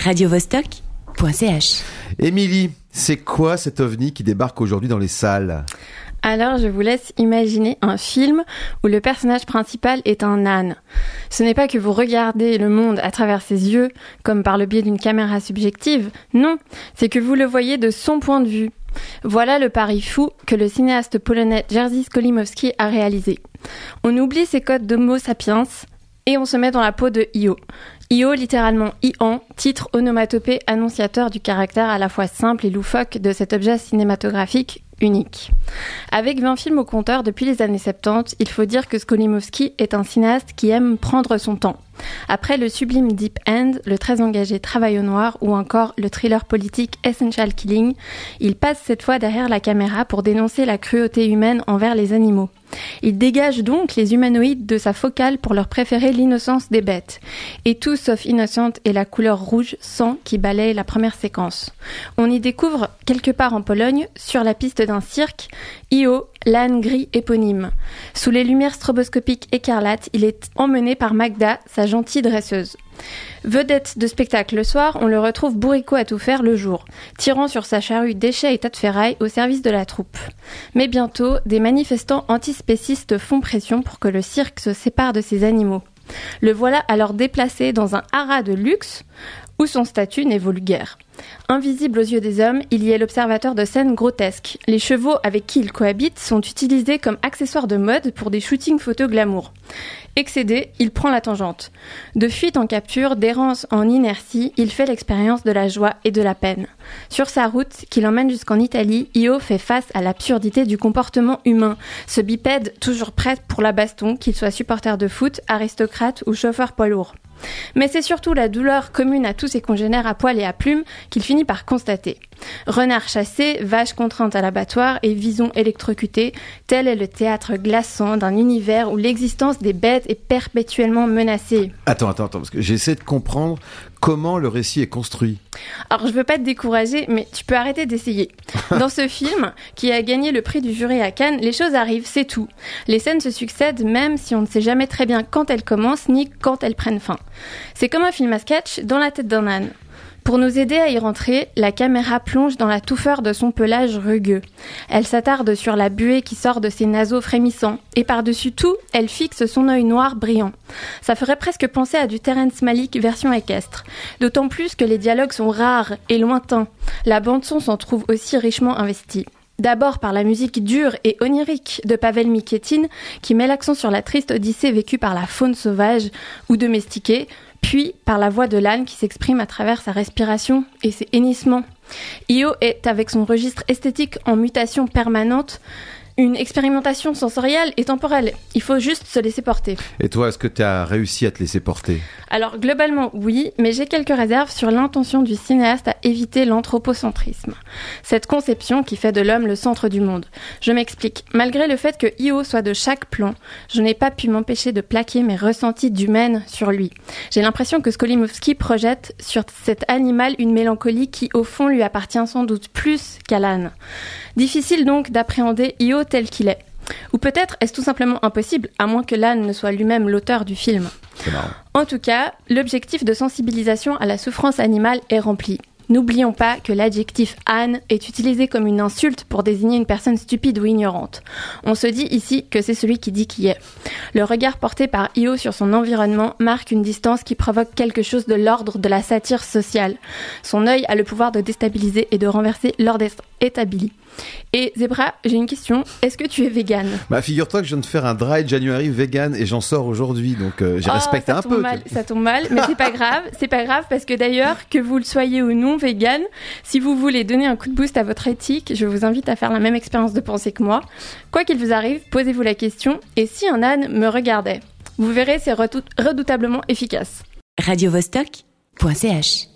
radiovostok.ch. Émilie, c'est quoi cet ovni qui débarque aujourd'hui dans les salles? Alors je vous laisse imaginer un film où le personnage principal est un âne. Ce n'est pas que vous regardez le monde à travers ses yeux, comme par le biais d'une caméra subjective, non, c'est que vous le voyez de son point de vue. Voilà le pari fou que le cinéaste polonais Jerzy Skolimowski a réalisé. On oublie ses codes d'Homo sapiens et on se met dans la peau de Io. Io, littéralement Ian, titre onomatopée annonciateur du caractère à la fois simple et loufoque de cet objet cinématographique unique. Avec 20 films au compteur depuis les années 70, il faut dire que Skolimowski est un cinéaste qui aime prendre son temps. Après le sublime Deep End, le très engagé Travail au noir ou encore le thriller politique Essential Killing, il passe cette fois derrière la caméra pour dénoncer la cruauté humaine envers les animaux. Il dégage donc les humanoïdes de sa focale pour leur préférer l'innocence des bêtes. Et sauf innocente est la couleur rouge sang qui balaye la première séquence. On y découvre, quelque part en Pologne, sur la piste d'un cirque, Io, l'âne gris éponyme. Sous les lumières stroboscopiques écarlates, il est emmené par Magda, sa gentille dresseuse. Vedette de spectacle le soir, on le retrouve bourricot à tout faire le jour, tirant sur sa charrue déchets et tas de ferraille au service de la troupe. Mais bientôt, des manifestants antispécistes font pression pour que le cirque se sépare de ses animaux. Le voilà alors déplacé dans un haras de luxe où son statut n'est vulgaire. Invisible aux yeux des hommes, il y est l'observateur de scènes grotesques. Les chevaux avec qui il cohabite sont utilisés comme accessoires de mode pour des shootings photos glamour. Excédé, il prend la tangente. De fuite en capture, d'errance en inertie, il fait l'expérience de la joie et de la peine. Sur sa route, qui l'emmène jusqu'en Italie, Io fait face à l'absurdité du comportement humain. Ce bipède, toujours prêt pour la baston, qu'il soit supporter de foot, aristocrate ou chauffeur poids lourd. Mais c'est surtout la douleur commune à tous ses congénères à poil et à plumes qu'il finit par constater. Renard chassé, vache contrainte à l'abattoir et vison électrocuté, tel est le théâtre glaçant d'un univers où l'existence des bêtes est perpétuellement menacée. Attends, attends, attends, parce que j'essaie de comprendre comment le récit est construit. Alors je veux pas te décourager, mais tu peux arrêter d'essayer. Dans ce film, qui a gagné le prix du jury à Cannes, les choses arrivent, c'est tout. Les scènes se succèdent même si on ne sait jamais très bien quand elles commencent ni quand elles prennent fin. C'est comme un film à sketch dans la tête d'un âne. Pour nous aider à y rentrer, la caméra plonge dans la touffeur de son pelage rugueux. Elle s'attarde sur la buée qui sort de ses naseaux frémissants, et par-dessus tout, elle fixe son œil noir brillant. Ça ferait presque penser à du Terence Malick version équestre. D'autant plus que les dialogues sont rares et lointains. La bande-son s'en trouve aussi richement investie. D'abord par la musique dure et onirique de Pavel Miketin, qui met l'accent sur la triste odyssée vécue par la faune sauvage ou domestiquée, puis par la voix de l'âne qui s'exprime à travers sa respiration et ses hennissements. Io est, avec son registre esthétique en mutation permanente, une expérimentation sensorielle et temporelle. Il faut juste se laisser porter. Et toi, est-ce que tu as réussi à te laisser porter? Alors, globalement, oui, mais j'ai quelques réserves sur l'intention du cinéaste à éviter l'anthropocentrisme. Cette conception qui fait de l'homme le centre du monde. Je m'explique. Malgré le fait que Io soit de chaque plan, je n'ai pas pu m'empêcher de plaquer mes ressentis d'humaine sur lui. J'ai l'impression que Skolimowski projette sur cet animal une mélancolie qui, au fond, lui appartient sans doute plus qu'à l'âne. Difficile donc d'appréhender Io tel qu'il est. Ou peut-être est-ce tout simplement impossible, à moins que l'âne ne soit lui-même l'auteur du film. En tout cas, l'objectif de sensibilisation à la souffrance animale est rempli. N'oublions pas que l'adjectif âne est utilisé comme une insulte pour désigner une personne stupide ou ignorante. On se dit ici que c'est celui qui dit qui est. Le regard porté par Io sur son environnement marque une distance qui provoque quelque chose de l'ordre de la satire sociale. Son œil a le pouvoir de déstabiliser et de renverser l'ordre établi. Et Zebra, j'ai une question. Est-ce que tu es vegan Bah, figure-toi que je viens de faire un dry January vegan et j'en sors aujourd'hui, donc euh, j'ai Oh, respecté ça un tombe peu. mal, ça tombe mal, mais c'est pas grave. C'est pas grave parce que d'ailleurs, que vous le soyez ou non vegan, si vous voulez donner un coup de boost à votre éthique, je vous invite à faire la même expérience de pensée que moi. Quoi qu'il vous arrive, posez-vous la question et si un âne me regardait? Vous verrez, c'est redoutablement efficace. radiovostok.ch